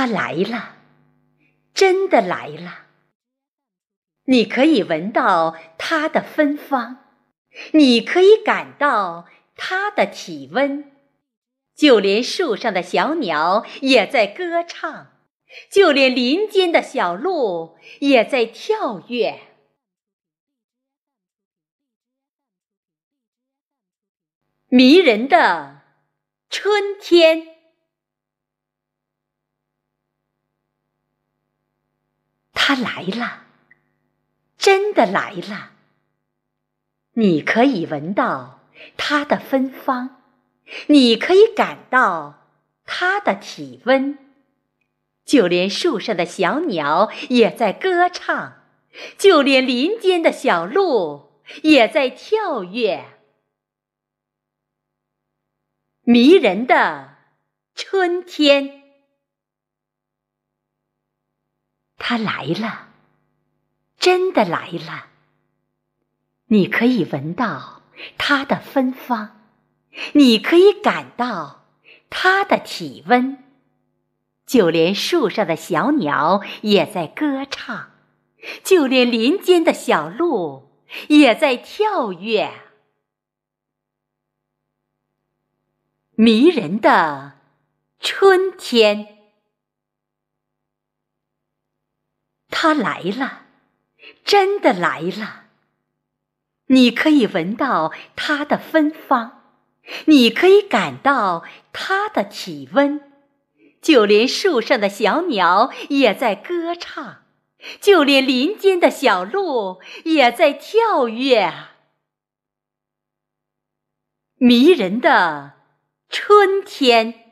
它来了，真的来了。你可以闻到它的芬芳，你可以感到它的体温，就连树上的小鸟也在歌唱，就连林间的小鹿也在跳跃。迷人的春天，它来了，真的来了。你可以闻到它的芬芳，你可以感到它的体温，就连树上的小鸟也在歌唱，就连林间的小鹿也在跳跃。迷人的春天，它来了，真的来了。你可以闻到它的芬芳，你可以感到它的体温，就连树上的小鸟也在歌唱，就连林间的小鹿也在跳跃。迷人的春天，它来了，真的来了。你可以闻到它的芬芳，你可以感到它的体温，就连树上的小鸟也在歌唱，就连林间的小鹿也在跳跃。迷人的。春天。